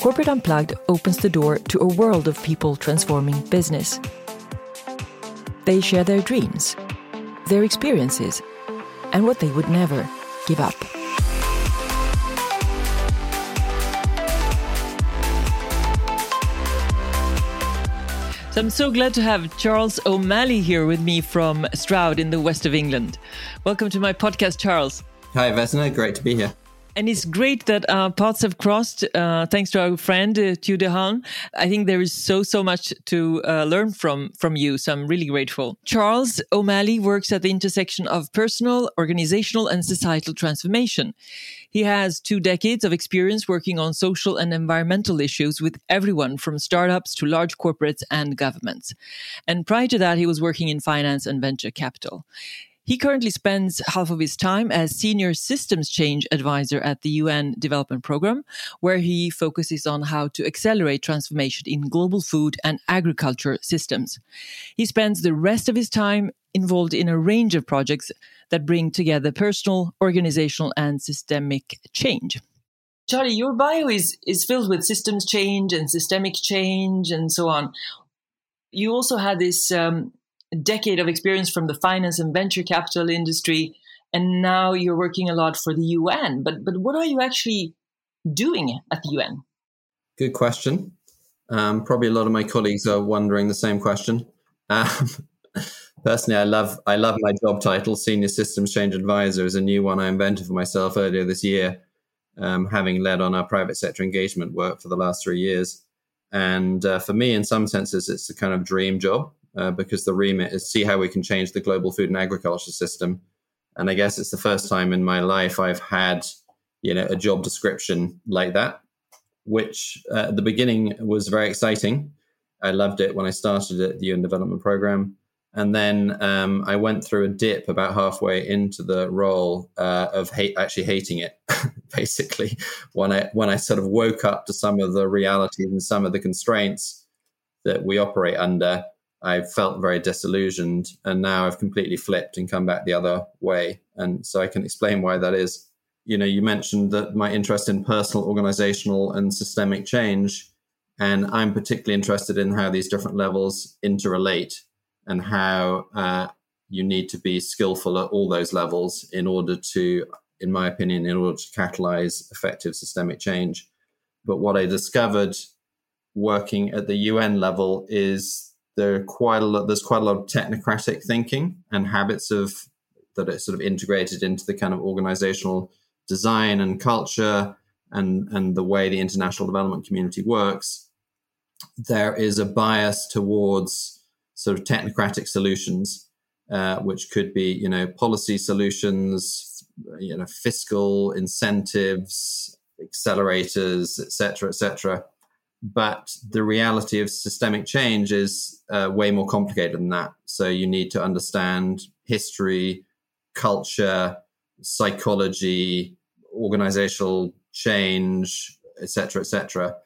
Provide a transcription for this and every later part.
Corporate Unplugged opens the door to a world of people transforming business. They share their dreams, their experiences, and what they would never give up. So I'm so glad to have Charles O'Malley here with me from Stroud in the west of England. Welcome to my podcast, Charles. Hi, Vesna. Great to be here. And it's great that our paths have crossed uh, thanks to our friend uh, Theo de Haan. I think there is so so much to uh, learn from from you, so I'm really grateful. Charles O'Malley works at the intersection of personal, organizational, and societal transformation. He has two decades of experience working on social and environmental issues with everyone from startups to large corporates and governments. And prior to that, he was working in finance and venture capital. He currently spends half of his time as senior systems change advisor at the UN Development Programme, where he focuses on how to accelerate transformation in global food and agriculture systems. He spends the rest of his time involved in a range of projects that bring together personal, organizational, and systemic change. Charlie, your bio is, is filled with systems change and systemic change and so on. You also had this um, decade of experience from the finance and venture capital industry, and now you're working a lot for the UN. But but what are you actually doing at the UN? Good question. Um, probably a lot of my colleagues are wondering the same question. Um, personally, I love I love my job title, Senior Systems Change Advisor, is a new one I invented for myself earlier this year, um, having led on our private sector engagement work for the last three years. And uh, for me, in some senses, it's a kind of dream job uh, because the remit is see how we can change the global food and agriculture system. And I guess it's the first time in my life I've had, you know, a job description like that, which uh, at the beginning was very exciting. I loved it when I started at the UN Development Program. And then um, I went through a dip about halfway into the role uh, of hate, actually hating it, basically, when I when I sort of woke up to some of the realities and some of the constraints that we operate under, I felt very disillusioned, and now I've completely flipped and come back the other way. And so I can explain why that is. You know, you mentioned that my interest in personal, organizational, and systemic change, and I'm particularly interested in how these different levels interrelate and how uh, you need to be skillful at all those levels in order to, in my opinion, in order to catalyze effective systemic change. But what I discovered working at the UN level is there quite a lot there's quite a lot of technocratic thinking and habits of that are sort of integrated into the kind of organizational design and culture and and the way the international development community works. There is a bias towards sort of technocratic solutions uh, which could be you know policy solutions you know fiscal incentives accelerators etc etc but the reality of systemic change is uh, way more complicated than that. So you need to understand history, culture, psychology, organizational change, etc., etc.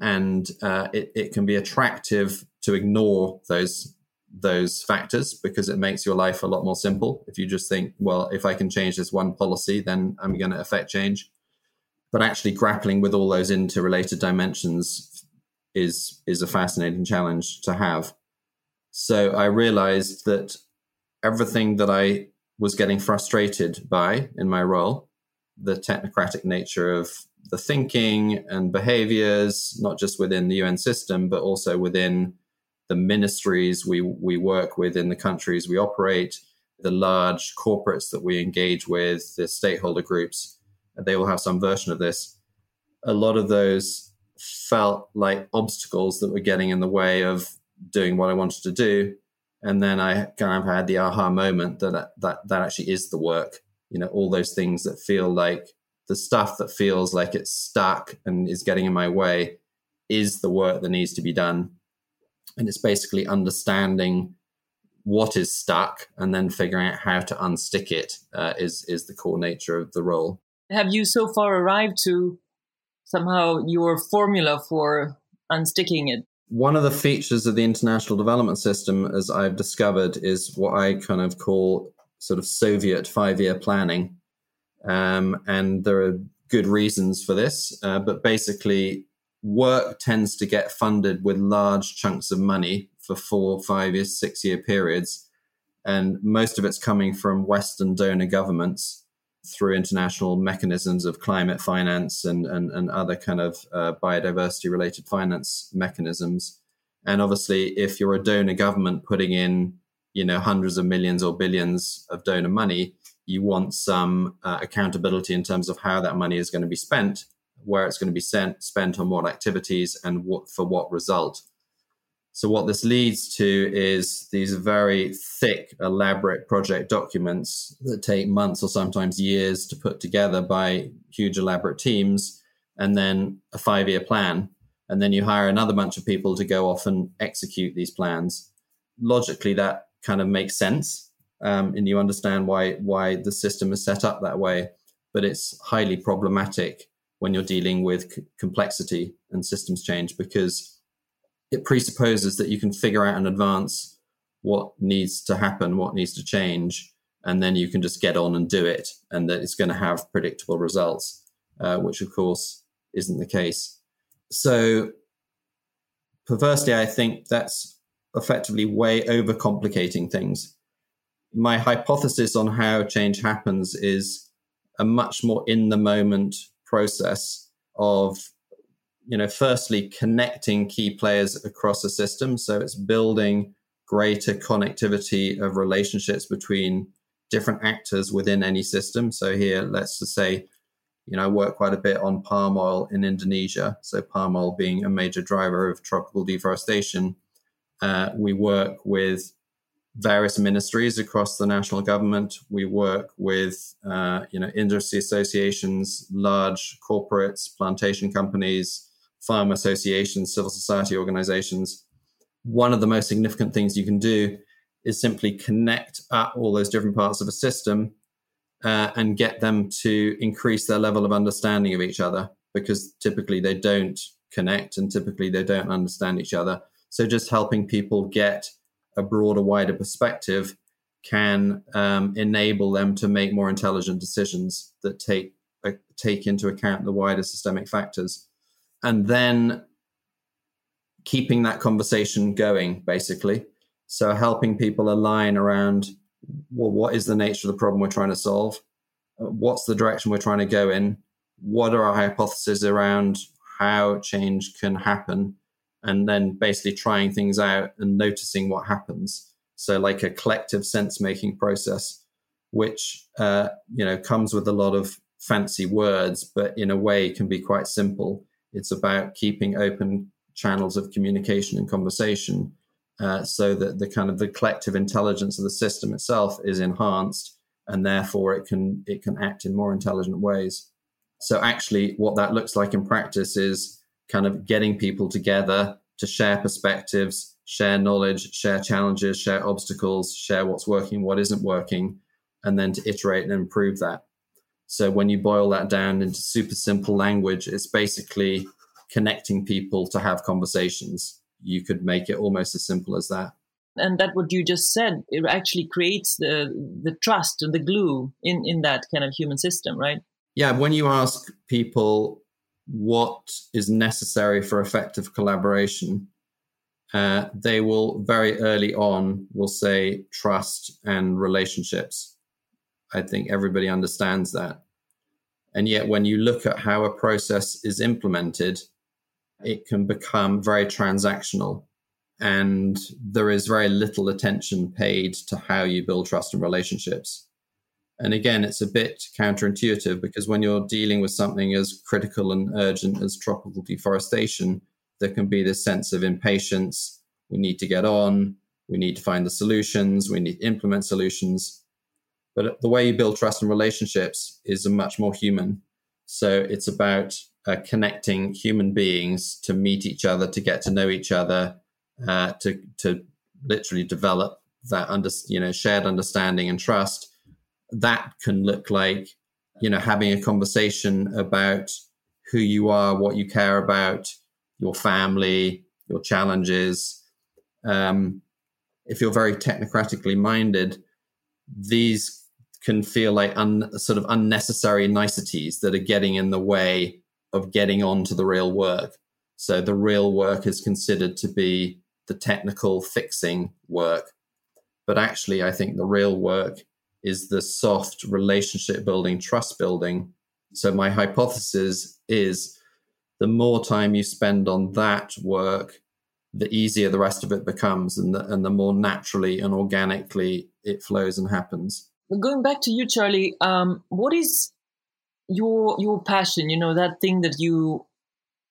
And uh, it, it can be attractive to ignore those those factors because it makes your life a lot more simple. If you just think, well, if I can change this one policy, then I'm going to affect change. But actually grappling with all those interrelated dimensions is is a fascinating challenge to have. So I realized that everything that I was getting frustrated by in my role, the technocratic nature of the thinking and behaviors, not just within the UN system, but also within the ministries we, we work with in the countries we operate, the large corporates that we engage with, the stakeholder groups, they all have some version of this. A lot of those felt like obstacles that were getting in the way of doing what I wanted to do. And then I kind of had the aha moment that that that actually is the work. You know, all those things that feel like the stuff that feels like it's stuck and is getting in my way is the work that needs to be done. And it's basically understanding what is stuck and then figuring out how to unstick it uh, is is the core nature of the role. Have you so far arrived to somehow your formula for unsticking it. One of the features of the international development system, as I've discovered, is what I kind of call sort of Soviet five year planning. Um, and there are good reasons for this. Uh, but basically, work tends to get funded with large chunks of money for four, five years, six year periods. And most of it's coming from Western donor governments through international mechanisms of climate finance and, and, and other kind of uh, biodiversity related finance mechanisms. And obviously, if you're a donor government putting in, you know, hundreds of millions or billions of donor money, you want some uh, accountability in terms of how that money is going to be spent, where it's going to be sent, spent on what activities, and what for what result. So what this leads to is these very thick, elaborate project documents that take months or sometimes years to put together by huge, elaborate teams, and then a five-year plan, and then you hire another bunch of people to go off and execute these plans. Logically, that kind of makes sense um, and you understand why why the system is set up that way. But it's highly problematic when you're dealing with c- complexity and systems change because it presupposes that you can figure out in advance what needs to happen, what needs to change, and then you can just get on and do it, and that it's going to have predictable results, uh, which of course isn't the case. So, perversely, I think that's effectively way overcomplicating things my hypothesis on how change happens is a much more in the moment process of you know firstly connecting key players across a system. So it's building greater connectivity of relationships between different actors within any system. So here let's just say you know i work quite a bit on palm oil in indonesia. So palm oil being a major driver of tropical deforestation. Uh, we work with various ministries across the national government. We work with, uh, you know, industry associations, large corporates, plantation companies, farm associations, civil society organizations. One of the most significant things you can do is simply connect up all those different parts of a system uh, and get them to increase their level of understanding of each other because typically they don't connect and typically they don't understand each other. So just helping people get a broader, wider perspective can um, enable them to make more intelligent decisions that take uh, take into account the wider systemic factors, and then keeping that conversation going, basically. So helping people align around well, what is the nature of the problem we're trying to solve? What's the direction we're trying to go in? What are our hypotheses around how change can happen? and then basically trying things out and noticing what happens. So, like a collective sense making process, which uh, you know comes with a lot of fancy words, but in a way can be quite simple. It's about keeping open channels of communication and conversation, uh, so that the kind of the collective intelligence of the system itself is enhanced, and therefore it can it can act in more intelligent ways. So, actually, what that looks like in practice is kind of getting people together to share perspectives, share knowledge, share challenges, share obstacles, share what's working, what isn't working, and then to iterate and improve that. So when you boil that down into super simple language, it's basically connecting people to have conversations. You could make it almost as simple as that. And that what you just said, it actually creates the the trust and the glue in, in that kind of human system, right? Yeah, when you ask people what is necessary for effective collaboration, uh, they will very early on will say trust and relationships. I think everybody understands that. And yet, when you look at how a process is implemented, it can become very transactional. And there is very little attention paid to how you build trust and relationships. And again, it's a bit counterintuitive because when you're dealing with something as critical and urgent as tropical deforestation, there can be this sense of impatience. We need to get on. We need to find the solutions. We need to implement solutions. But the way you build trust and relationships is a much more human. So it's about uh, connecting human beings to meet each other, to get to know each other, uh, to to literally develop that under you know shared understanding and trust that can look like, you know, having a conversation about who you are, what you care about, your family, your challenges. Um, if you're very technocratically minded, these can feel like un, sort of unnecessary niceties that are getting in the way of getting on to the real work. So the real work is considered to be the technical fixing work. But actually, I think the real work is the soft relationship building, trust building. So my hypothesis is the more time you spend on that work, the easier the rest of it becomes and the, and the more naturally and organically it flows and happens. Going back to you, Charlie, um, what is your your passion? You know that thing that you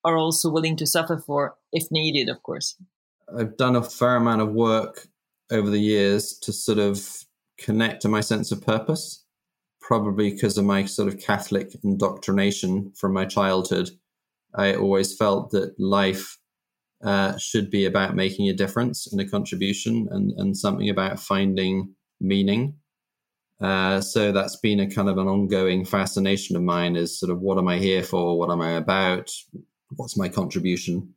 are also willing to suffer for, if needed, of course. I've done a fair amount of work over the years to sort of connect to my sense of purpose, probably because of my sort of Catholic indoctrination from my childhood. I always felt that life uh, should be about making a difference and a contribution and, and something about finding meaning. Uh, so that's been a kind of an ongoing fascination of mine is sort of what am I here for? What am I about? What's my contribution?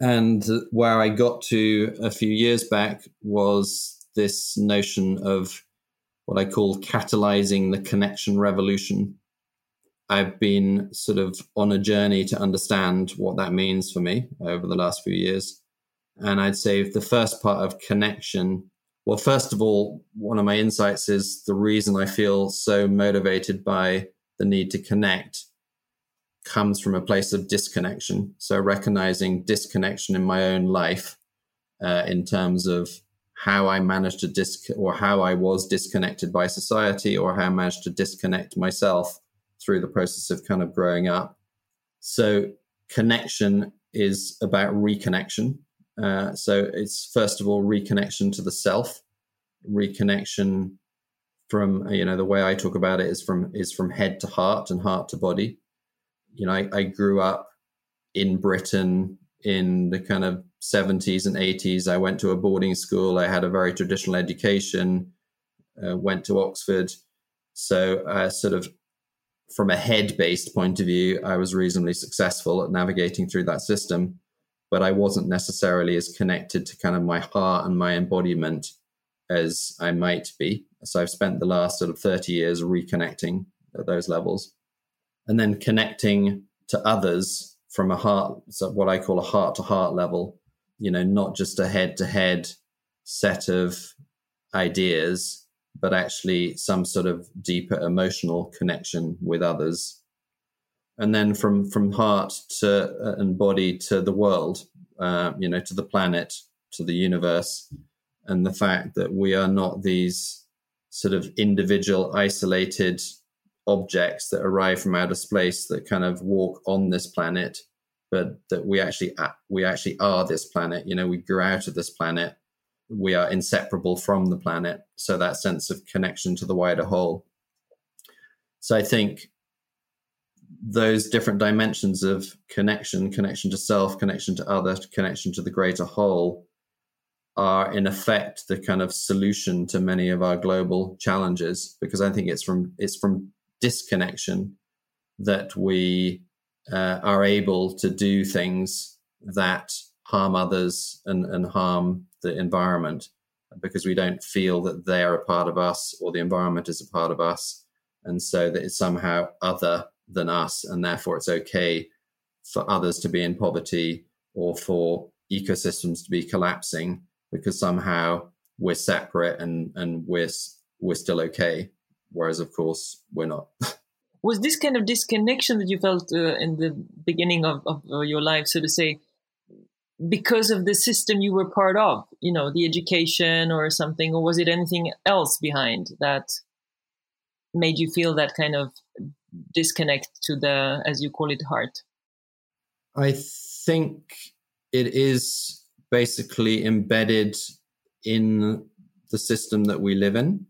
And where I got to a few years back was this notion of what I call catalyzing the connection revolution. I've been sort of on a journey to understand what that means for me over the last few years. And I'd say the first part of connection, well, first of all, one of my insights is the reason I feel so motivated by the need to connect comes from a place of disconnection. So recognizing disconnection in my own life uh, in terms of how I managed to dis or how I was disconnected by society or how I managed to disconnect myself through the process of kind of growing up. So connection is about reconnection. Uh, so it's first of all reconnection to the self, reconnection from you know the way I talk about it is from is from head to heart and heart to body you know, I, I grew up in Britain in the kind of 70s and 80s. I went to a boarding school. I had a very traditional education, uh, went to Oxford. So, uh, sort of from a head based point of view, I was reasonably successful at navigating through that system, but I wasn't necessarily as connected to kind of my heart and my embodiment as I might be. So, I've spent the last sort of 30 years reconnecting at those levels and then connecting to others from a heart, so what I call a heart to heart level, you know, not just a head to head set of ideas, but actually some sort of deeper emotional connection with others. And then from, from heart to uh, and body to the world, uh, you know, to the planet, to the universe, and the fact that we are not these sort of individual, isolated objects that arrive from outer space that kind of walk on this planet, but that we actually we actually are this planet. You know, we grew out of this planet. We are inseparable from the planet. So that sense of connection to the wider whole. So I think those different dimensions of connection, connection to self, connection to other, connection to the greater whole, are in effect the kind of solution to many of our global challenges because I think it's from it's from disconnection that we uh, are able to do things that harm others and, and harm the environment because we don't feel that they're a part of us or the environment is a part of us. And so that it's somehow other than us. And therefore, it's okay for others to be in poverty or for ecosystems to be collapsing because somehow we're separate and, and we're, we're still okay whereas of course we're not was this kind of disconnection that you felt uh, in the beginning of, of uh, your life so to say because of the system you were part of you know the education or something or was it anything else behind that made you feel that kind of disconnect to the as you call it heart? I think it is basically embedded in the system that we live in.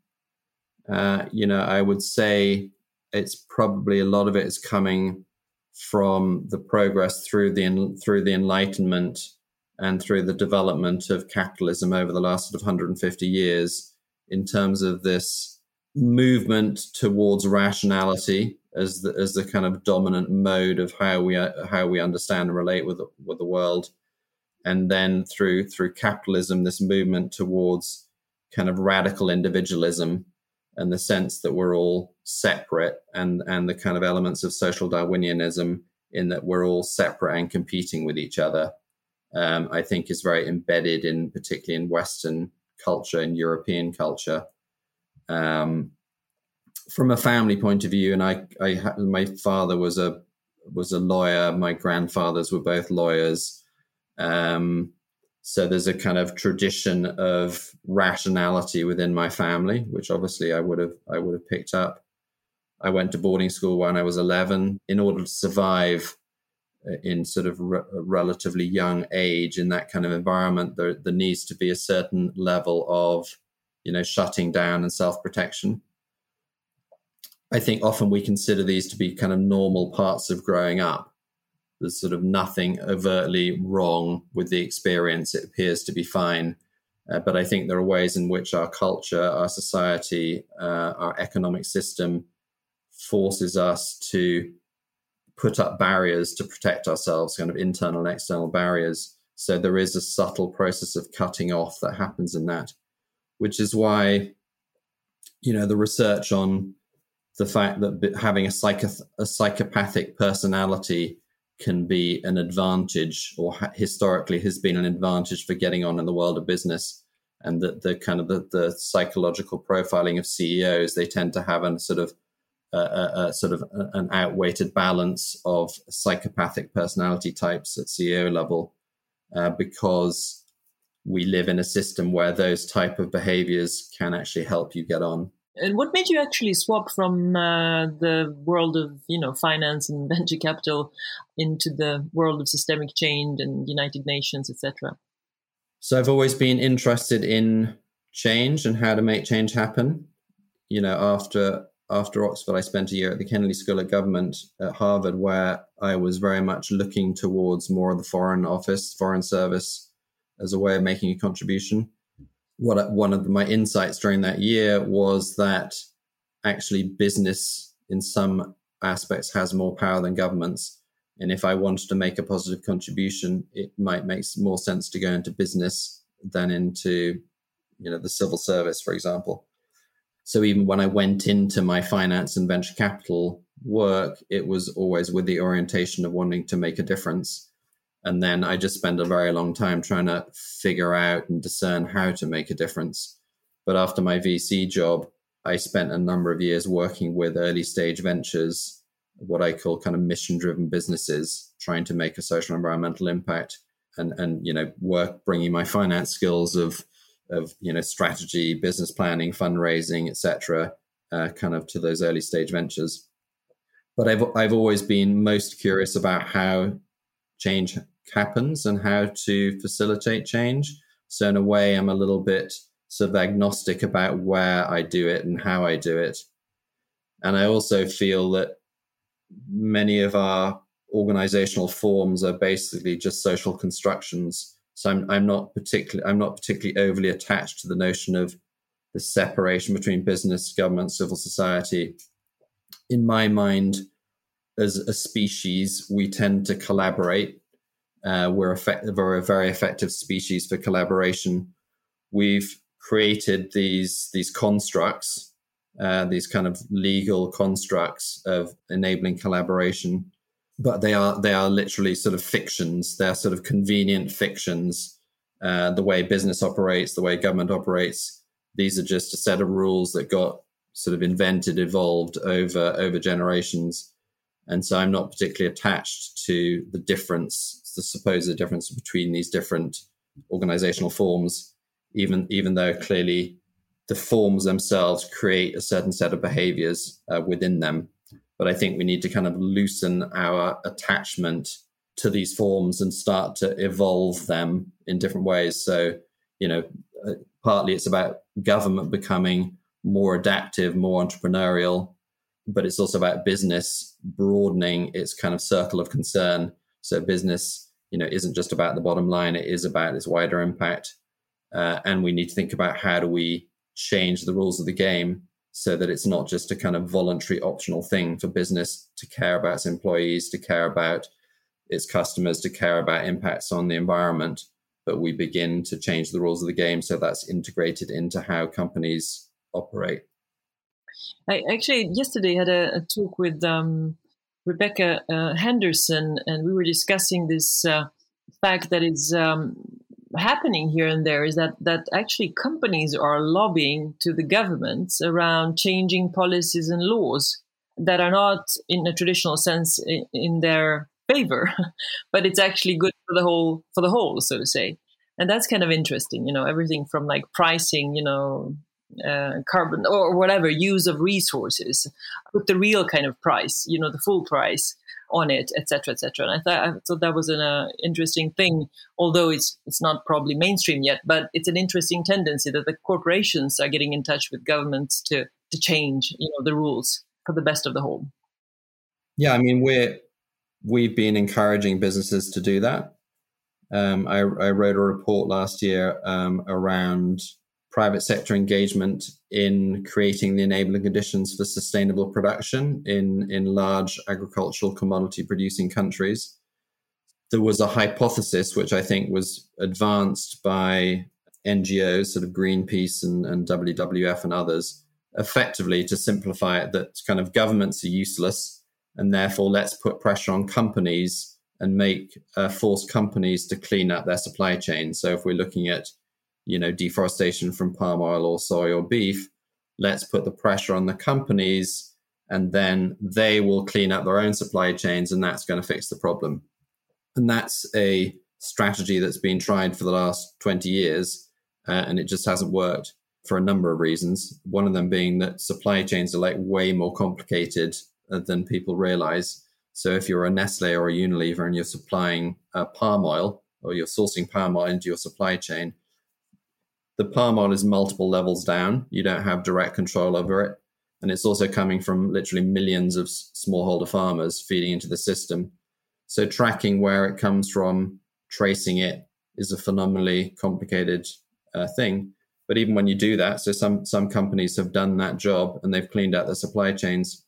Uh, you know, I would say it's probably a lot of it is coming from the progress through the through the Enlightenment and through the development of capitalism over the last sort of 150 years, in terms of this movement towards rationality as the as the kind of dominant mode of how we how we understand and relate with with the world, and then through through capitalism, this movement towards kind of radical individualism and the sense that we're all separate and and the kind of elements of social darwinianism in that we're all separate and competing with each other um, i think is very embedded in particularly in western culture and european culture. Um, from a family point of view and i i my father was a was a lawyer my grandfathers were both lawyers um, so there's a kind of tradition of rationality within my family, which obviously I would have I would have picked up. I went to boarding school when I was 11 in order to survive uh, in sort of re- relatively young age in that kind of environment. There, there needs to be a certain level of, you know, shutting down and self protection. I think often we consider these to be kind of normal parts of growing up there's sort of nothing overtly wrong with the experience. It appears to be fine. Uh, but I think there are ways in which our culture, our society, uh, our economic system forces us to put up barriers to protect ourselves, kind of internal and external barriers. So there is a subtle process of cutting off that happens in that, which is why, you know, the research on the fact that having a, psychoth- a psychopathic personality can be an advantage or ha- historically has been an advantage for getting on in the world of business and that the kind of the, the, psychological profiling of CEOs they tend to have a sort of uh, a, sort of an outweighted balance of psychopathic personality types at CEO level uh, because we live in a system where those type of behaviors can actually help you get on. And what made you actually swap from uh, the world of you know finance and venture capital into the world of systemic change and United Nations, etc.? So I've always been interested in change and how to make change happen. You know, after after Oxford, I spent a year at the Kennedy School of Government at Harvard, where I was very much looking towards more of the Foreign Office, Foreign Service, as a way of making a contribution what one of my insights during that year was that actually business in some aspects has more power than governments. And if i wanted to make a positive contribution it might make more sense to go into business than into you know the civil service for example. So even when i went into my finance and venture capital work it was always with the orientation of wanting to make a difference and then I just spend a very long time trying to figure out and discern how to make a difference. But after my VC job, I spent a number of years working with early stage ventures, what I call kind of mission driven businesses, trying to make a social environmental impact and, and, you know, work bringing my finance skills of, of, you know, strategy, business planning, fundraising, etc., uh, kind of to those early stage ventures. But I've, I've always been most curious about how change happens and how to facilitate change. So in a way, I'm a little bit sort of agnostic about where I do it and how I do it. And I also feel that many of our organizational forms are basically just social constructions. So I'm, I'm not particularly I'm not particularly overly attached to the notion of the separation between business, government, civil society. In my mind, as a species, we tend to collaborate uh, we're, effective, we're a very effective species for collaboration. We've created these these constructs, uh, these kind of legal constructs of enabling collaboration, but they are they are literally sort of fictions. They're sort of convenient fictions. Uh, the way business operates, the way government operates, these are just a set of rules that got sort of invented, evolved over over generations. And so I'm not particularly attached to the difference the supposed difference between these different organizational forms, even even though clearly the forms themselves create a certain set of behaviors uh, within them. But I think we need to kind of loosen our attachment to these forms and start to evolve them in different ways. So, you know, uh, partly it's about government becoming more adaptive, more entrepreneurial, but it's also about business broadening its kind of circle of concern so business, you know, isn't just about the bottom line; it is about its wider impact. Uh, and we need to think about how do we change the rules of the game so that it's not just a kind of voluntary optional thing for business to care about its employees, to care about its customers, to care about impacts on the environment, but we begin to change the rules of the game so that's integrated into how companies operate. I actually yesterday had a, a talk with um, Rebecca uh, Henderson, and we were discussing this uh, fact that is um, happening here and there is that that actually companies are lobbying to the governments around changing policies and laws that are not in a traditional sense in, in their favor, but it's actually good for the whole for the whole, so to say. And that's kind of interesting, you know, everything from like pricing, you know, uh, carbon or whatever use of resources, put the real kind of price, you know, the full price on it, etc., etc. And I thought I thought that was an uh, interesting thing, although it's it's not probably mainstream yet, but it's an interesting tendency that the corporations are getting in touch with governments to to change, you know, the rules for the best of the whole. Yeah, I mean we're we've been encouraging businesses to do that. Um, I, I, wrote a report last year um, around private sector engagement in creating the enabling conditions for sustainable production in, in large agricultural commodity producing countries. There was a hypothesis, which I think was advanced by NGOs, sort of Greenpeace and, and WWF and others, effectively to simplify it that kind of governments are useless and therefore let's put pressure on companies and make uh, force companies to clean up their supply chain. So if we're looking at you know, deforestation from palm oil or soy or beef. Let's put the pressure on the companies and then they will clean up their own supply chains and that's going to fix the problem. And that's a strategy that's been tried for the last 20 years uh, and it just hasn't worked for a number of reasons. One of them being that supply chains are like way more complicated uh, than people realize. So if you're a Nestle or a Unilever and you're supplying uh, palm oil or you're sourcing palm oil into your supply chain, the palm oil is multiple levels down. You don't have direct control over it. And it's also coming from literally millions of smallholder farmers feeding into the system. So tracking where it comes from, tracing it is a phenomenally complicated uh, thing. But even when you do that, so some some companies have done that job and they've cleaned out their supply chains.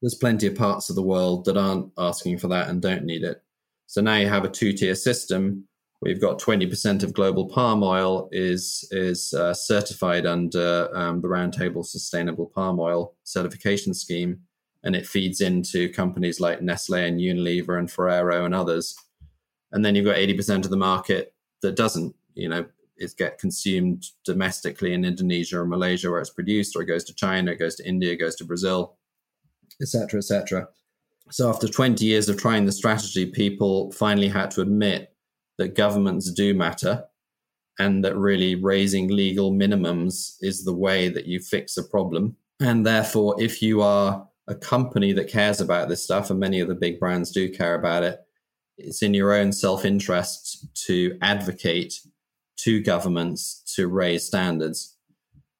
There's plenty of parts of the world that aren't asking for that and don't need it. So now you have a two tier system We've got 20% of global palm oil is is uh, certified under um, the Roundtable Sustainable Palm Oil Certification Scheme, and it feeds into companies like Nestle and Unilever and Ferrero and others. And then you've got 80% of the market that doesn't. You know, it get consumed domestically in Indonesia or Malaysia where it's produced, or it goes to China, it goes to India, it goes to Brazil, etc., etc. So after 20 years of trying the strategy, people finally had to admit that governments do matter and that really raising legal minimums is the way that you fix a problem. And therefore, if you are a company that cares about this stuff, and many of the big brands do care about it, it's in your own self interest to advocate to governments to raise standards.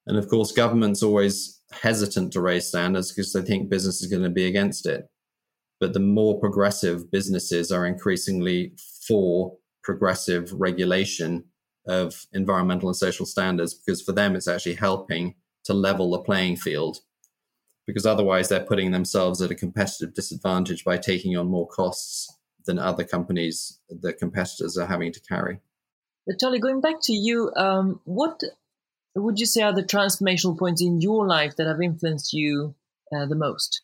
And of course, governments always hesitant to raise standards because they think business is going to be against it. But the more progressive businesses are increasingly for progressive regulation of environmental and social standards because for them it's actually helping to level the playing field because otherwise they're putting themselves at a competitive disadvantage by taking on more costs than other companies the competitors are having to carry Charlie, going back to you, um, what would you say are the transformational points in your life that have influenced you uh, the most?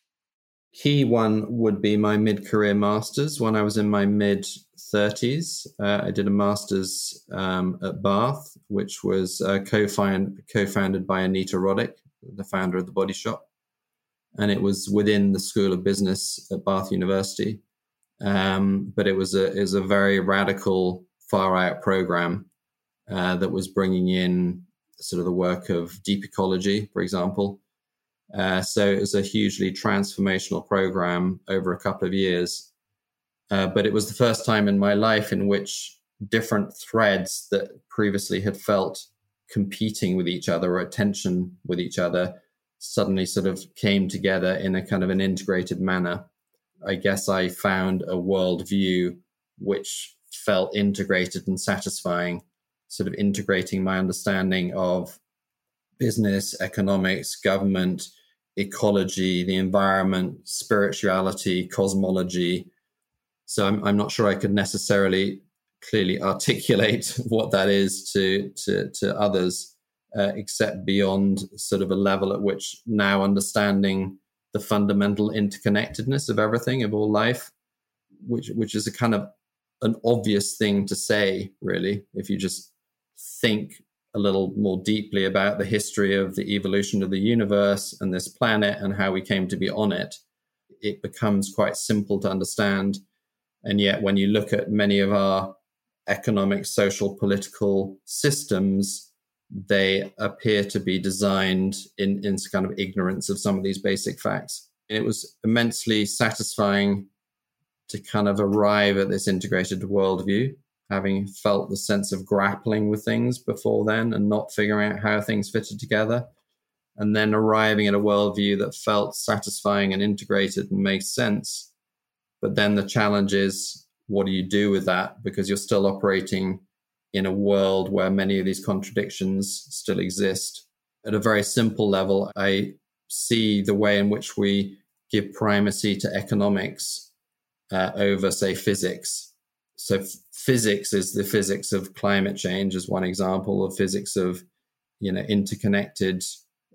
Key one would be my mid career masters. When I was in my mid 30s. Uh, I did a master's um, at Bath, which was uh, co-found, co-founded by Anita Roddick, the founder of the Body Shop, and it was within the School of Business at Bath University. Um, but it was a is a very radical, far out program uh, that was bringing in sort of the work of deep ecology, for example. Uh, so it was a hugely transformational program over a couple of years uh, but it was the first time in my life in which different threads that previously had felt competing with each other or at tension with each other suddenly sort of came together in a kind of an integrated manner. I guess I found a worldview which felt integrated and satisfying, sort of integrating my understanding of business, economics, government, ecology, the environment, spirituality, cosmology, so I'm, I'm not sure I could necessarily clearly articulate what that is to to, to others. uh, except beyond sort of a level at which now understanding the fundamental interconnectedness of everything of all life, which which is a kind of an obvious thing to say, really, if you just think a little more deeply about the history of the evolution of the universe and this planet and how we came to be on it, it becomes quite simple to understand. And yet, when you look at many of our economic, social, political systems, they appear to be designed in, in kind of ignorance of some of these basic facts. It was immensely satisfying to kind of arrive at this integrated worldview, having felt the sense of grappling with things before then and not figuring out how things fitted together. And then arriving at a worldview that felt satisfying and integrated and makes sense. But then the challenge is what do you do with that? Because you're still operating in a world where many of these contradictions still exist. At a very simple level, I see the way in which we give primacy to economics uh, over, say, physics. So, physics is the physics of climate change, as one example of physics of, you know, interconnected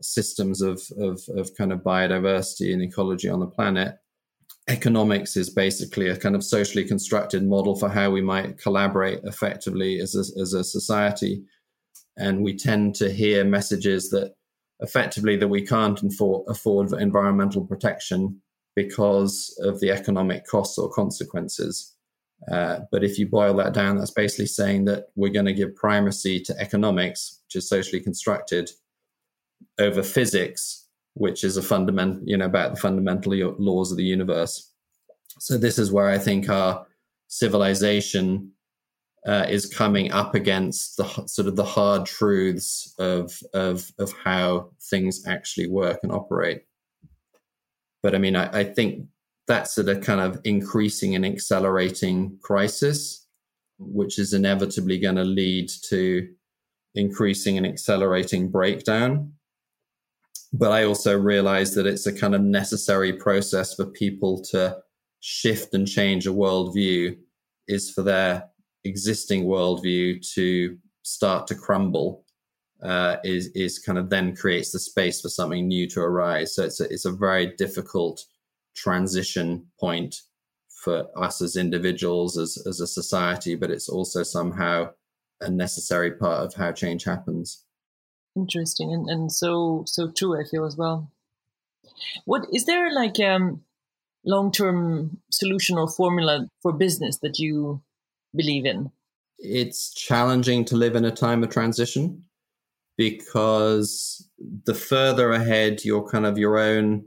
systems of, of, of kind of biodiversity and ecology on the planet economics is basically a kind of socially constructed model for how we might collaborate effectively as a, as a society. And we tend to hear messages that effectively that we can't afford, afford environmental protection because of the economic costs or consequences. Uh, but if you boil that down, that's basically saying that we're going to give primacy to economics, which is socially constructed, over physics, which is a fundamental, you know, about the fundamental laws of the universe. So this is where I think our civilization uh, is coming up against the sort of the hard truths of of of how things actually work and operate. But I mean, I, I think that's at a kind of increasing and accelerating crisis, which is inevitably going to lead to increasing and accelerating breakdown but I also realize that it's a kind of necessary process for people to shift and change a worldview is for their existing worldview to start to crumble uh, is is kind of then creates the space for something new to arise. So it's a, it's a very difficult transition point for us as individuals, as as a society, but it's also somehow a necessary part of how change happens. Interesting. And, and so so true i feel as well. What is there like um long-term solution or formula for business that you believe in? It's challenging to live in a time of transition because the further ahead your kind of your own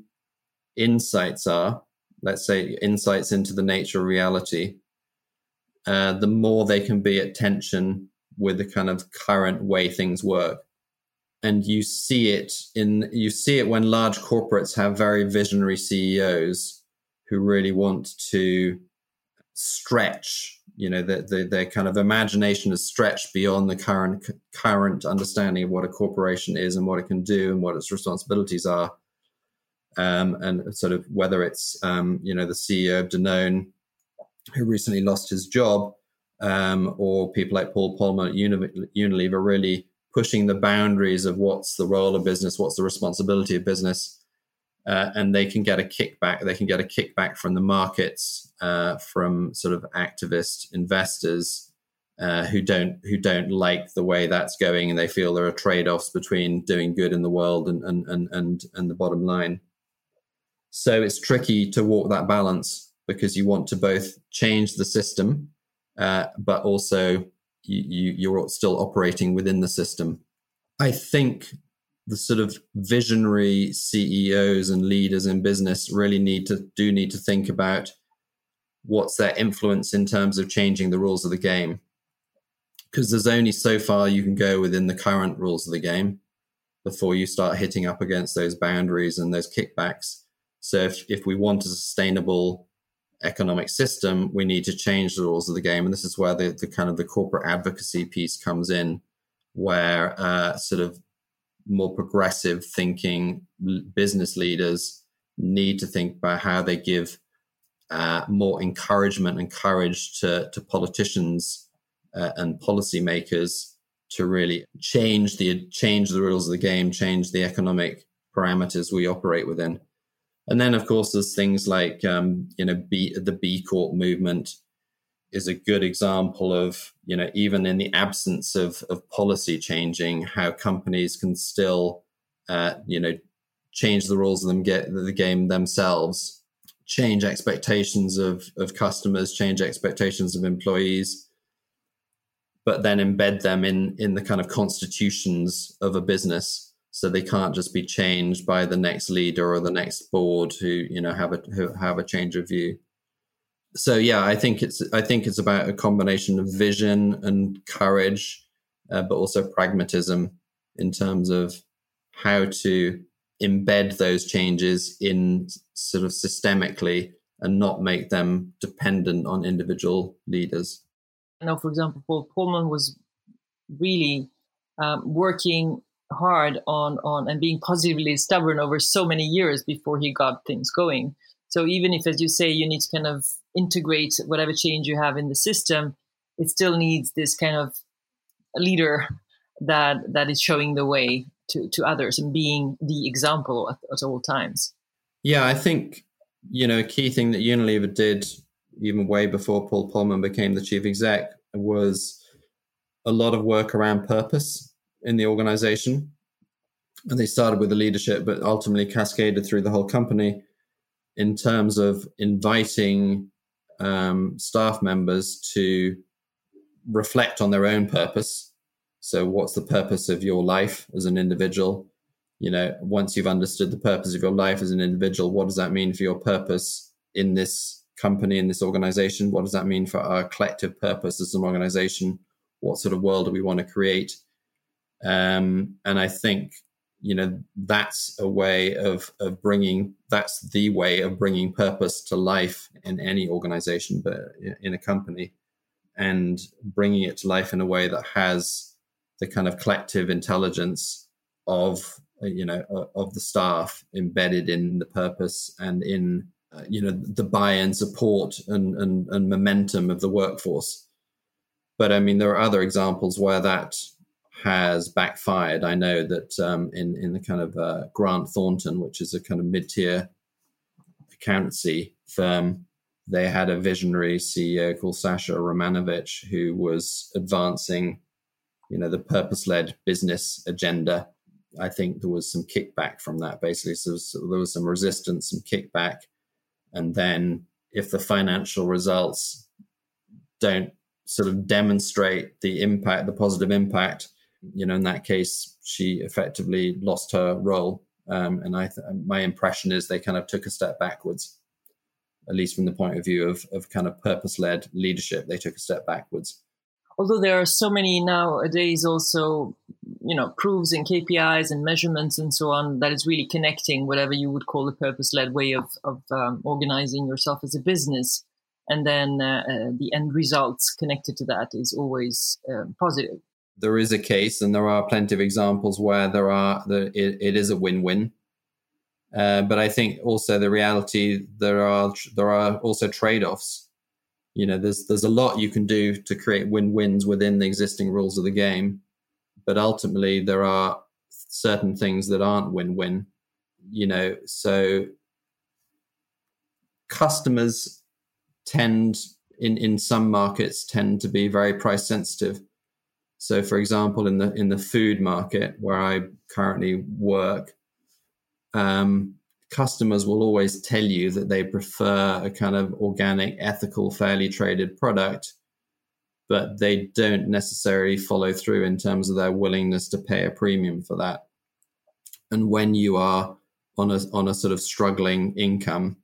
insights are let's say insights into the nature of reality uh, the more they can be at tension with the kind of current way things work. And you see it in you see it when large corporates have very visionary CEOs who really want to stretch you know their, their, their kind of imagination is stretched beyond the current current understanding of what a corporation is and what it can do and what its responsibilities are um, and sort of whether it's um, you know the CEO of Danone who recently lost his job um, or people like Paul Polman at Unilever really pushing the boundaries of what's the role of business, what's the responsibility of business. Uh, and they can get a kickback. They can get a kickback from the markets, uh, from sort of activist investors uh, who don't who don't like the way that's going, and they feel there are trade offs between doing good in the world and and and and and the bottom line. So it's tricky to walk that balance because you want to both change the system, uh, but also you, you're still operating within the system. I think the sort of visionary CEOs and leaders in business really need to do need to think about what's their influence in terms of changing the rules of the game. Because there's only so far you can go within the current rules of the game before you start hitting up against those boundaries and those kickbacks. So if, if we want a sustainable economic system, we need to change the rules of the game. And this is where the, the kind of the corporate advocacy piece comes in, where uh, sort of more progressive thinking business leaders need to think about how they give uh, more encouragement and courage to, to politicians uh, and policymakers to really change the change the rules of the game, change the economic parameters we operate within. And then, of course, there's things like um, you know B, the B Corp movement is a good example of you know even in the absence of of policy changing, how companies can still uh, you know change the rules of them get the game themselves, change expectations of of customers, change expectations of employees, but then embed them in in the kind of constitutions of a business so they can't just be changed by the next leader or the next board who you know have a who have a change of view. So yeah i think it's i think it's about a combination of vision and courage uh, but also pragmatism in terms of how to embed those changes in sort of systemically and not make them dependent on individual leaders. Now for example, Paul Polman was really um, working hard on on and being positively stubborn over so many years before he got things going. So even if, as you say, you need to kind of integrate whatever change you have in the system, it still needs this kind of leader that that is showing the way to, to others and being the example at, at all times. Yeah, I think you know a key thing that Unilever did even way before Paul Polman became the chief exec, was a lot of work around purpose in the organization. And they started with the leadership, but ultimately cascaded through the whole company in terms of inviting um, staff members to reflect on their own purpose. So, what's the purpose of your life as an individual? You know, once you've understood the purpose of your life as an individual, what does that mean for your purpose in this company in this organization? What does that mean for our collective purpose as an organization? What sort of world do we want to create? Um, and I think you know that's a way of of bringing that's the way of bringing purpose to life in any organization, but in a company, and bringing it to life in a way that has the kind of collective intelligence of you know of the staff embedded in the purpose and in uh, you know the buy-in support and, and and momentum of the workforce. But i mean there are other examples where that has backfired. I know that um, in in the kind of uh, grant thornton which is a kind of mid-tier accountancy firm they had a visionary ceo called Sacha Romanovitch who was advancing you know the purpose-led business agenda. I think there was some kickback from that basically. So, so there was some resistance some kickback. And then if the financial results don't sort of demonstrate the impact, the positive impact, you know, in that case, she effectively lost her role. Um, and I, th- my impression is they kind of took a step backwards, at least from the point of view of, of kind of purpose-led leadership. They took a step backwards although there are so many nowadays also you know proofs and kpis and measurements and so on that is really connecting whatever you would call a purpose-led way of, of um, organizing yourself as a business and then uh, uh, the end results connected to that is always um, positive there is a case and there are plenty of examples where there are the, it, it is a win-win. Uh, but i think also the reality there are there are also trade-offs. You know there's there's a lot you can do to create win-wins within the existing rules of the game but ultimately there are certain things that aren't win-win you know so customers tend in in some markets tend to be very price sensitive so for example in the in the food market where i currently work um, customers will always tell you that they prefer a kind of organic, ethical, fairly traded product, but they don't necessarily follow through in terms of their willingness to pay a premium for that. And when you are on a on a sort of struggling income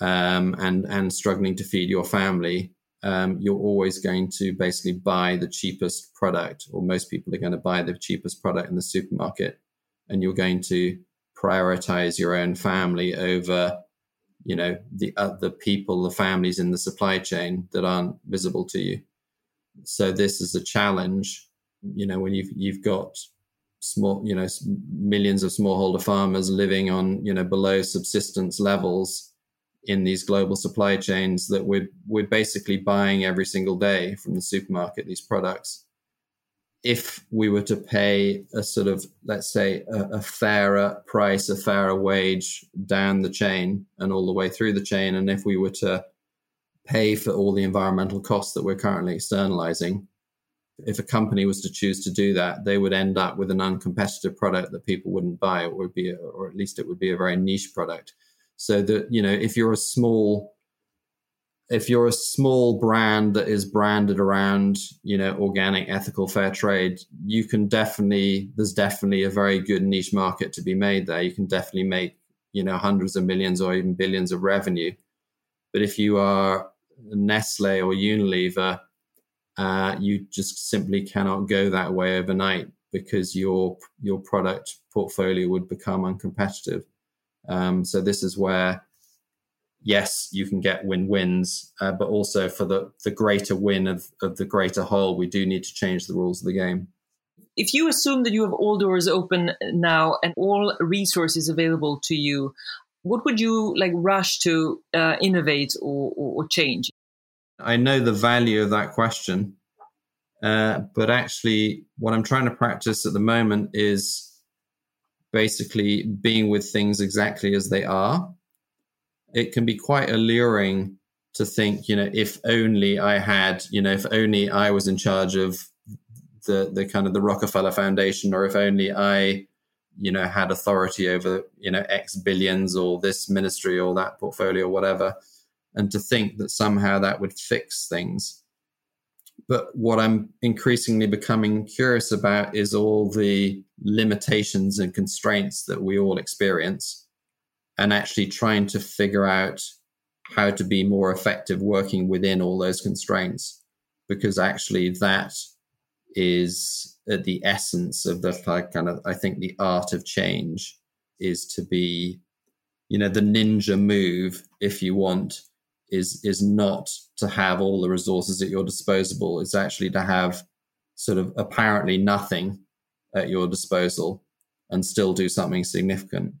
um, and and struggling to feed your family, um, you're always going to basically buy the cheapest product, or most people are going to buy the cheapest product in the supermarket, and you're going to prioritize your own family over you know the other people the families in the supply chain that aren't visible to you. So this is a challenge you know when you've you've got small you know millions of smallholder farmers living on you know below subsistence levels in these global supply chains that we're we're basically buying every single day from the supermarket these products if we were to pay a sort of, let's say, a, a, fairer price, a fairer wage down the chain and all the way through the chain, and if we were to pay for all the environmental costs that we're currently externalizing, if a company was to choose to do that, they would end up with an uncompetitive product that people wouldn't buy. It would be, a, or at least it would be a very niche product. So that you know, if you're a small if you're a small brand that is branded around you know organic ethical fair trade you can definitely there's definitely a very good niche market to be made there. You can definitely make you know hundreds of millions or even billions of revenue. But if you are nestle or unilever uh, you just simply cannot go that way overnight because your your product portfolio would become uncompetitive um, so this is where yes, you can get win wins, uh, but also for the, the greater win of, of the greater whole, we do need to change the rules of the game. If you assume that you have all doors open now and all resources available to you, what would you like rush to uh, innovate or, or, or, change? I know the value of that question, uh, but actually, what I'm trying to practice at the moment is basically being with things exactly as they are it can be quite alluring to think, you know, if only I had, you know, if only I was in charge of the the kind of the Rockefeller Foundation, or if only I, you know, had authority over, you know, X billions or this ministry or that portfolio or whatever, and to think that somehow that would fix things. But what I'm increasingly becoming curious about is all the limitations and constraints that we all experience and actually trying to figure out how to be more effective working within all those constraints because actually that is at the essence of the like kind of i think the art of change is to be you know the ninja move if you want is is not to have all the resources at your disposal it's actually to have sort of apparently nothing at your disposal and still do something significant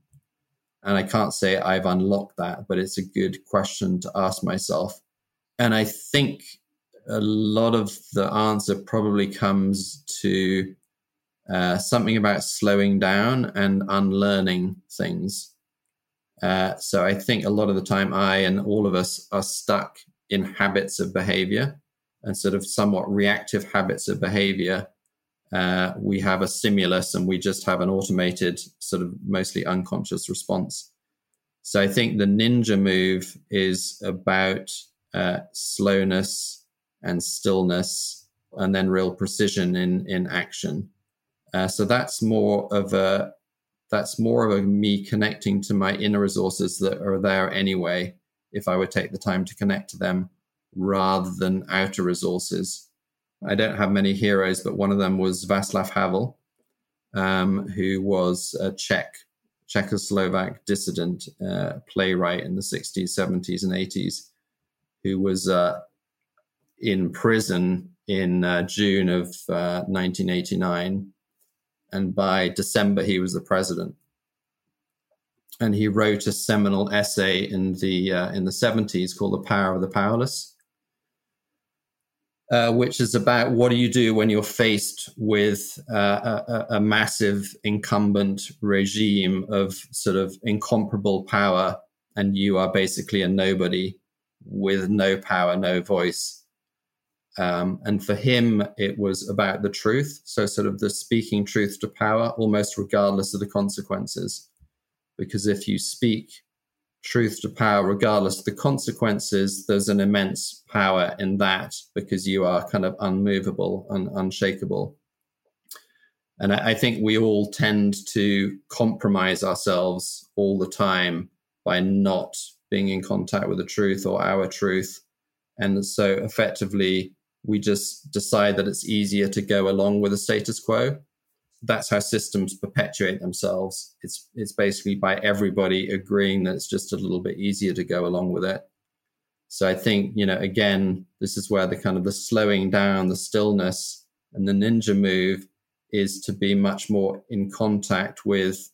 and I can't say I've unlocked that, but it's a good question to ask myself. And I think a lot of the answer probably comes to uh, something about slowing down and unlearning things. Uh, so I think a lot of the time I and all of us are stuck in habits of behavior and sort of somewhat reactive habits of behavior uh, we have a stimulus and we just have an automated, sort of mostly unconscious response. So I think the ninja move is about uh, slowness and stillness and then real precision in, in action. Uh, so that's more of a that's more of a me connecting to my inner resources that are there anyway if I would take the time to connect to them rather than outer resources I don't have many heroes, but one of them was Václav Havel, um, who was a Czech, Czechoslovak dissident uh, playwright in the 60s, 70s, and 80s, who was uh, in prison in uh, June of 1989. Uh, and by December, he was the president. And he wrote a seminal essay in the uh, in the 70s called "The Power of the Powerless," Uh, which is about what do you do when you're faced with uh, a, a, massive incumbent regime of sort of incomparable power, and you are basically a nobody with no power, no voice. Um, and for him, it was about the truth. So, sort of the speaking truth to power, almost regardless of the consequences. Because if you speak truth to power, regardless of the consequences, there's an immense power in that because you are kind of unmovable and unshakable. And I, think we all tend to compromise ourselves all the time by not being in contact with the truth or our truth. And so effectively, we just decide that it's easier to go along with the status quo that's how systems perpetuate themselves. It's it's basically by everybody agreeing that it's just a little bit easier to go along with it. So I think you know again, this is where the kind of the slowing down, the stillness, and the ninja move is to be much more in contact with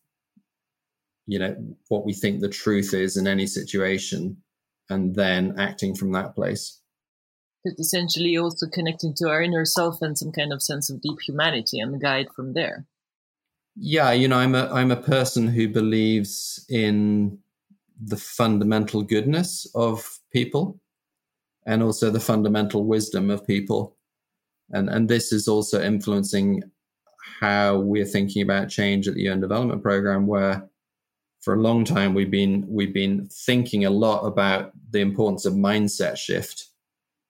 you know what we think the truth is in any situation, and then acting from that place. Essentially also connecting to our inner self and some kind of sense of deep humanity and guide from there. Yeah, you know, I'm a I'm a person who believes in the fundamental goodness of people and also the fundamental wisdom of people. And and this is also influencing how we're thinking about change at the UN Development Program, where for a long time we've been we've been thinking a lot about the importance of mindset shift.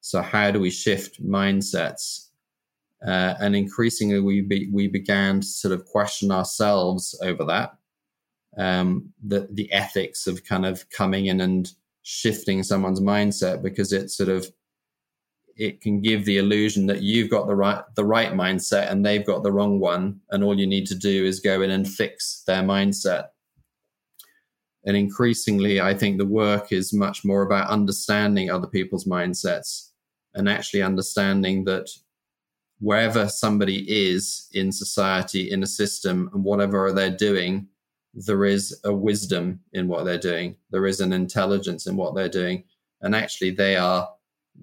So how do we shift mindsets uh, and increasingly, we be, we began to sort of question ourselves over that, um, the the ethics of kind of coming in and shifting someone's mindset because it sort of it can give the illusion that you've got the right the right mindset and they've got the wrong one, and all you need to do is go in and fix their mindset. And increasingly, I think the work is much more about understanding other people's mindsets and actually understanding that wherever somebody is in society, in a system, and whatever they're doing, there is a wisdom in what they're doing. There is an intelligence in what they're doing. And actually, they are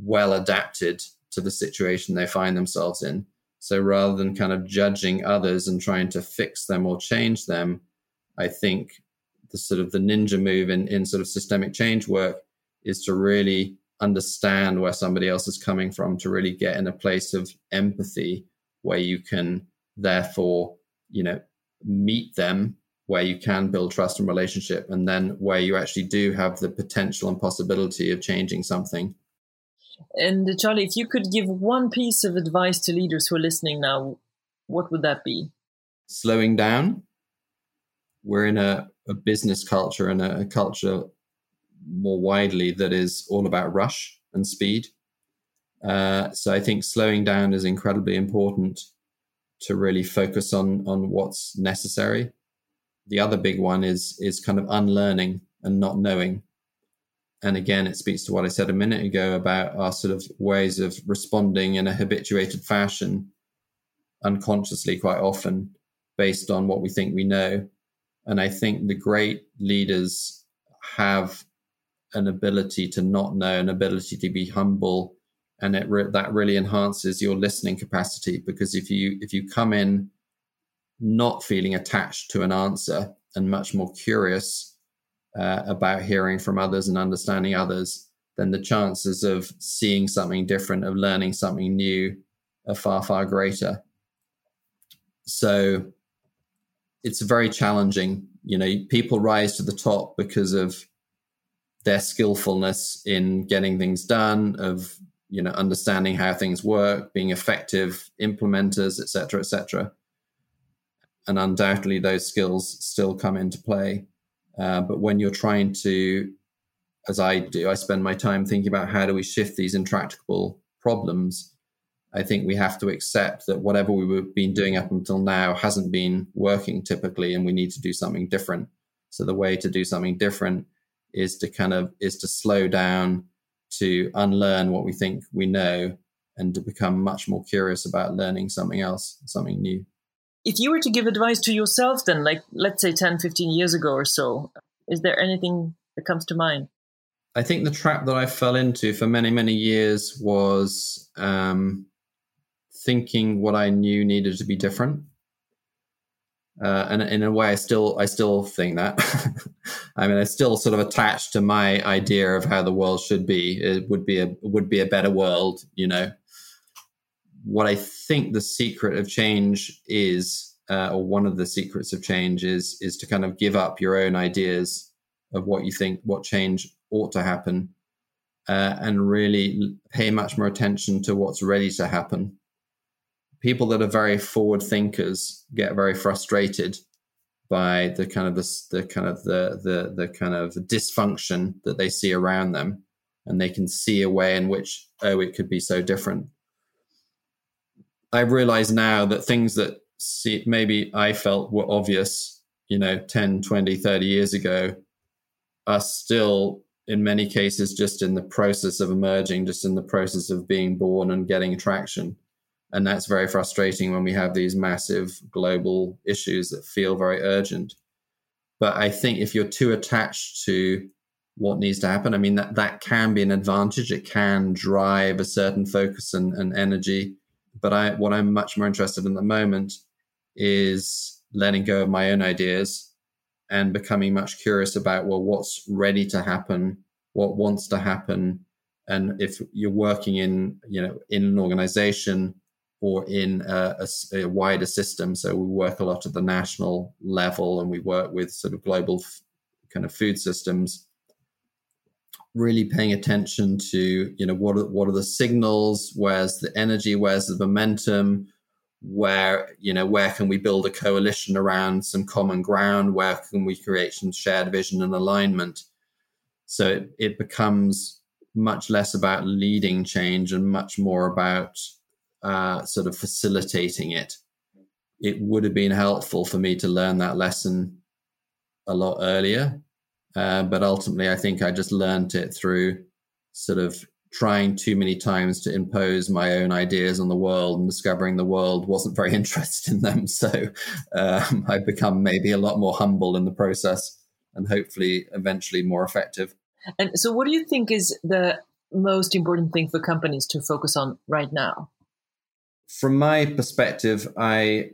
well adapted to the situation they find themselves in. So rather than kind of judging others and trying to fix them or change them, I think the sort of the ninja move in, in sort of systemic change work is to really understand where somebody else is coming from to really get in a place of empathy where you can therefore you know meet them where you can build trust and relationship and then where you actually do have the potential and possibility of changing something. And uh, charlie if you could give one piece of advice to leaders who are listening now what would that be? Slowing down. We're in a, a business culture and a, a culture more widely that is all about rush and speed. Uh, so I think slowing down is incredibly important to really focus on on what's necessary. The other big one is is kind of unlearning and not knowing. And again, it speaks to what I said a minute ago about our sort of ways of responding in a habituated fashion, unconsciously quite often, based on what we think we know. And I think the great leaders have an ability to not know, an ability to be humble, and it re- that really enhances your listening capacity. Because if you if you come in not feeling attached to an answer and much more curious uh, about hearing from others and understanding others, then the chances of seeing something different, of learning something new, are far far greater. So it's very challenging. You know, people rise to the top because of their skillfulness in getting things done, of you know understanding how things work, being effective implementers, etc., etc. And undoubtedly, those skills still come into play. Uh, but when you're trying to, as I do, I spend my time thinking about how do we shift these intractable problems. I think we have to accept that whatever we've been doing up until now hasn't been working typically, and we need to do something different. So the way to do something different is to kind of is to slow down to unlearn what we think we know and to become much more curious about learning something else something new. If you were to give advice to yourself then like let's say 10 15 years ago or so is there anything that comes to mind? I think the trap that i fell into for many many years was um, thinking what i knew needed to be different uh, and in a way, I still I still think that. I mean, I still sort of attached to my idea of how the world should be. It would be a would be a better world, you know. What I think the secret of change is, uh, or one of the secrets of change is, is to kind of give up your own ideas of what you think what change ought to happen, uh, and really pay much more attention to what's ready to happen people that are very forward thinkers get very frustrated by the kind of the, the kind of the, the the kind of dysfunction that they see around them and they can see a way in which oh it could be so different. I realize now that things that see, maybe i felt were obvious you know 10 20 30 years ago are still in many cases just in the process of emerging just in the process of being born and getting traction and that's very frustrating when we have these massive global issues that feel very urgent. But I think if you're too attached to what needs to happen. I mean, that, that can be an advantage. It can drive a certain focus and, and energy. But I, what I'm much more interested in at the moment is letting go of my own ideas and becoming much curious about, well, what's ready to happen, what wants to happen. And if you're working in, you know, in an organization or in a, a, a wider system, so we work a lot at the national level and we work with sort of global f- kind of food systems. Really paying attention to you know what are, what are the signals? Where's the energy? Where's the momentum? Where you know where can we build a coalition around some common ground? Where can we create some shared vision and alignment? So it, it becomes much less about leading change and much more about uh, sort of facilitating it it would have been helpful for me to learn that lesson a lot earlier uh, but ultimately, I think I just learned it through sort of trying too many times to impose my own ideas on the world and discovering the world wasn't very interested in them. So um, I've become maybe a lot more humble in the process and hopefully eventually more effective. And so, what do you think is the most important thing for companies to focus on right now? From my perspective, I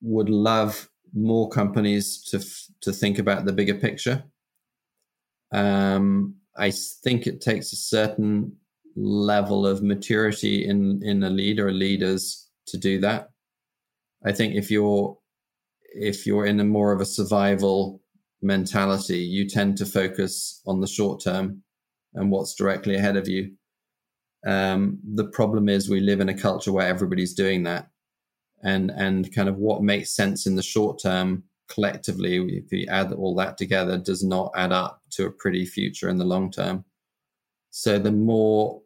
would love more companies to to think about the bigger picture. Um, I think it takes a certain level of maturity in in a leader or leaders to do that. I think if you're if you're in a more of a survival mentality, you tend to focus on the short term and what's directly ahead of you. Um, the problem is we live in a culture where everybody's doing that. And and kind of what makes sense in the short term collectively if you add all that together does not add up to a pretty future in the long term. So the more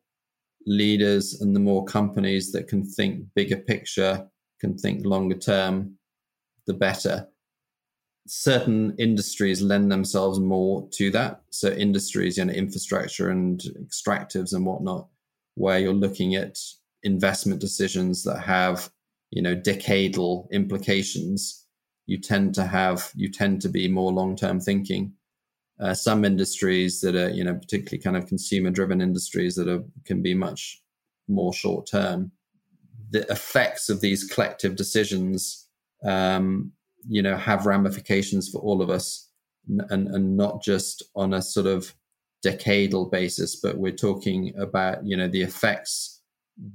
leaders and the more companies that can think bigger picture can think longer term the better. Certain industries lend themselves more to that. So industries you know infrastructure and extractives and whatnot where you're looking at investment decisions that have you know decadal implications you tend to have you tend to be more long-term thinking. Uh, some industries that are you know particularly kind of consumer driven industries that are can be much more short term the effects of these collective decisions um, you know have ramifications for all of us and and not just on a sort of decadal basis but we're talking about you know the effects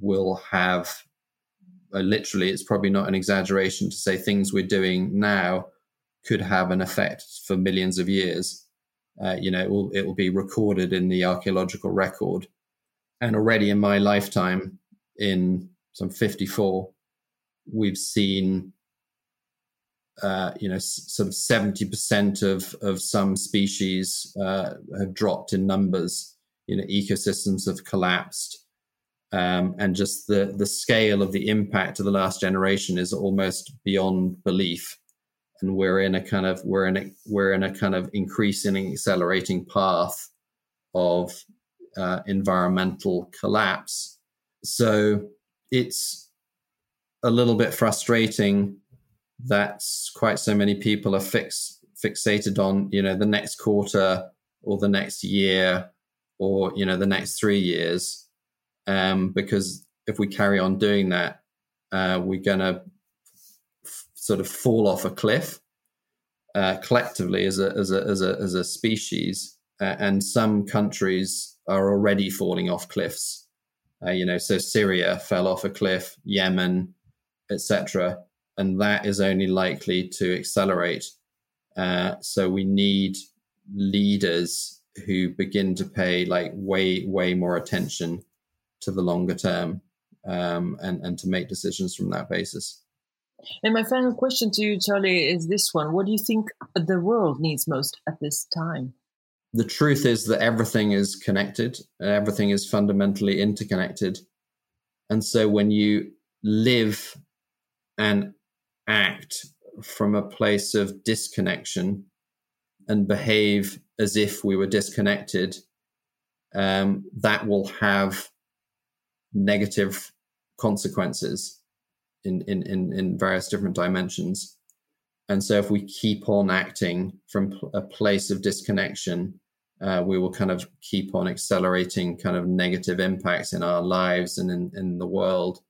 will have uh, literally, it's probably not an exaggeration to say things we're doing now could have an effect for millions of years. Uh, you know, it will, it will be recorded in the archaeological record. And already in my lifetime, in some 54, we've seen, uh, you know, s- sort of 70% of, of some species uh, have dropped in numbers. You know, ecosystems have collapsed um, and just the the scale of the impact of the last generation is almost beyond belief. And we're in a kind of we're in a we're in a kind of increasing accelerating path of uh, environmental collapse. So it's a little bit frustrating that quite so many people are fix, fixated on you know the next quarter or the next year or you know the next three years um, because if we carry on doing that, uh, we're going to f- sort of fall off a cliff uh, collectively as a, as a, as a, as a species. Uh, and some countries are already falling off cliffs. Uh, you know, so Syria fell off a cliff, Yemen, etc., and that is only likely to accelerate. Uh, so we need leaders who begin to pay like way, way more attention to the longer term um, and, and to make decisions from that basis. And my final question to you, Charlie, is this one. What do you think the world needs most at this time? The truth is that everything is connected, and everything is fundamentally interconnected. And so when you live and act from a place of disconnection and behave as if we were disconnected, um, that will have negative consequences in, in, in, in various different dimensions. And so if we keep on acting from a place of disconnection uh, we will kind of keep on accelerating kind of negative impacts in our lives and in, in the world.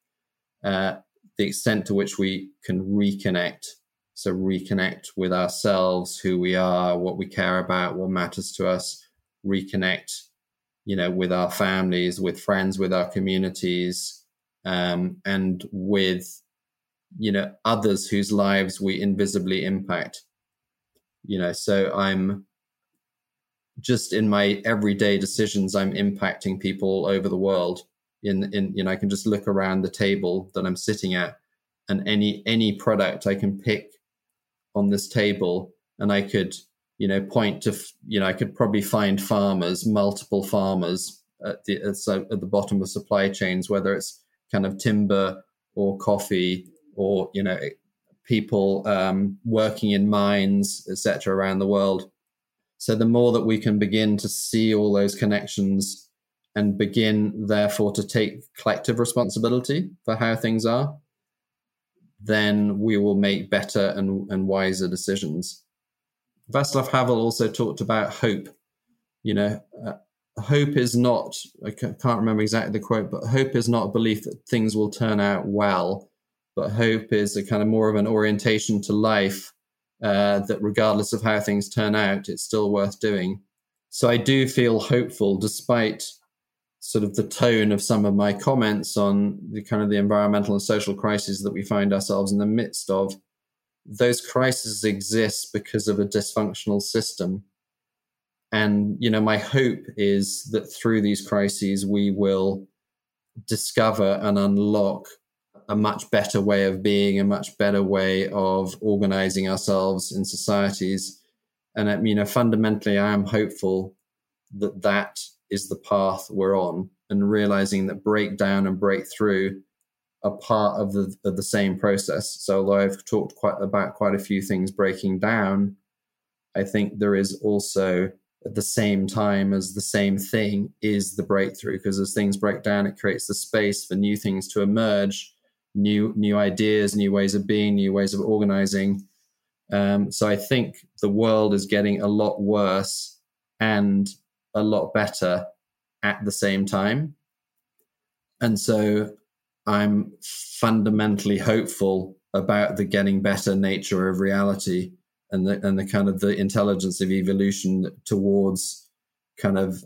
Uh, the extent to which we can reconnect, so reconnect with ourselves, who we are, what we care about, what matters to us, reconnect, you know, with our families, with friends, with our communities, um, and with, you know, others whose lives we invisibly impact. You know, so I'm just in my everyday decisions, I'm impacting people over the world. In, in you know, I can just look around the table that I'm sitting at, and any any product I can pick on this table, and I could you know point to you know I could probably find farmers, multiple farmers at the at, the bottom of supply chains, whether it's kind of timber or coffee or you know people um, working in mines, etc., around the world so the more that we can begin to see all those connections and begin, therefore, to take collective responsibility for how things are, then we will make better and, and wiser decisions. Václav Havel also talked about hope. You know, uh, hope is not, I can't remember exactly the quote, but hope is not a belief that things will turn out well, but hope is a kind of more of an orientation to life uh, that regardless of how things turn out, it's still worth doing. So I do feel hopeful, despite sort of the tone of some of my comments on the kind of the environmental and social crises that we find ourselves in the midst of. Those crises exist because of a dysfunctional system. And, you know, my hope is that through these crises, we will discover and unlock a much better way of being, a much better way of organizing ourselves in societies. And, you know, fundamentally, I am hopeful that that is the path we're on and realizing that breakdown and breakthrough are part of the, of the same process. So although I've talked quite about quite a few things breaking down, I think there is also at the same time as the same thing is the breakthrough because as things break down, it creates the space for new things to emerge new new ideas, new ways of being, new ways of organizing. Um, so I think the world is getting a lot worse and a lot better at the same time. And so I'm fundamentally hopeful about the getting better nature of reality and the and the kind of the intelligence of evolution towards kind of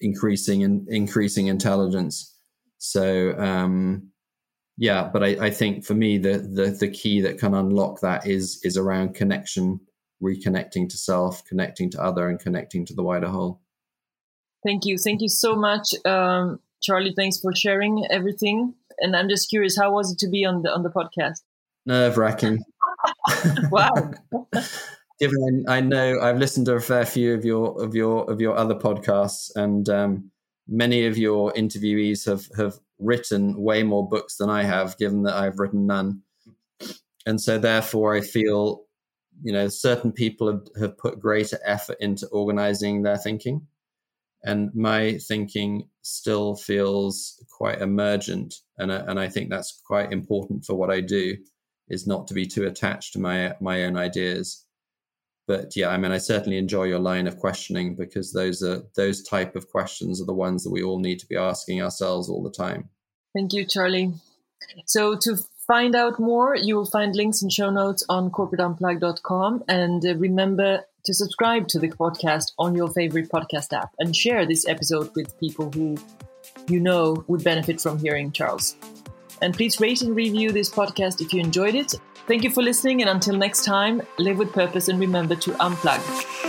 increasing and increasing intelligence. So um, yeah, but I, I think for me the, the the key that can unlock that is is around connection, reconnecting to self, connecting to other, and connecting to the wider whole. Thank you, thank you so much, um, Charlie. Thanks for sharing everything. And I'm just curious, how was it to be on the on the podcast? Nerve wracking. wow. Given I know I've listened to a fair few of your of your of your other podcasts, and um, many of your interviewees have have written way more books than I have, given that I've written none. And so, therefore, I feel, you know, certain people have, have put greater effort into organizing their thinking. And my thinking still feels quite emergent. And, uh, and I think that's quite important for what I do is not to be too attached to my, my own ideas but yeah, I mean, I certainly enjoy your line of questioning because those are those type of questions are the ones that we all need to be asking ourselves all the time. Thank you, Charlie. So to find out more, you will find links and show notes on corporateunplug.com. And uh, remember to subscribe to the podcast on your favorite podcast app and share this episode with people who you know would benefit from hearing Charles. And please rate and review this podcast if you enjoyed it. Thank you for listening, and until next time, live with purpose and remember to unplug.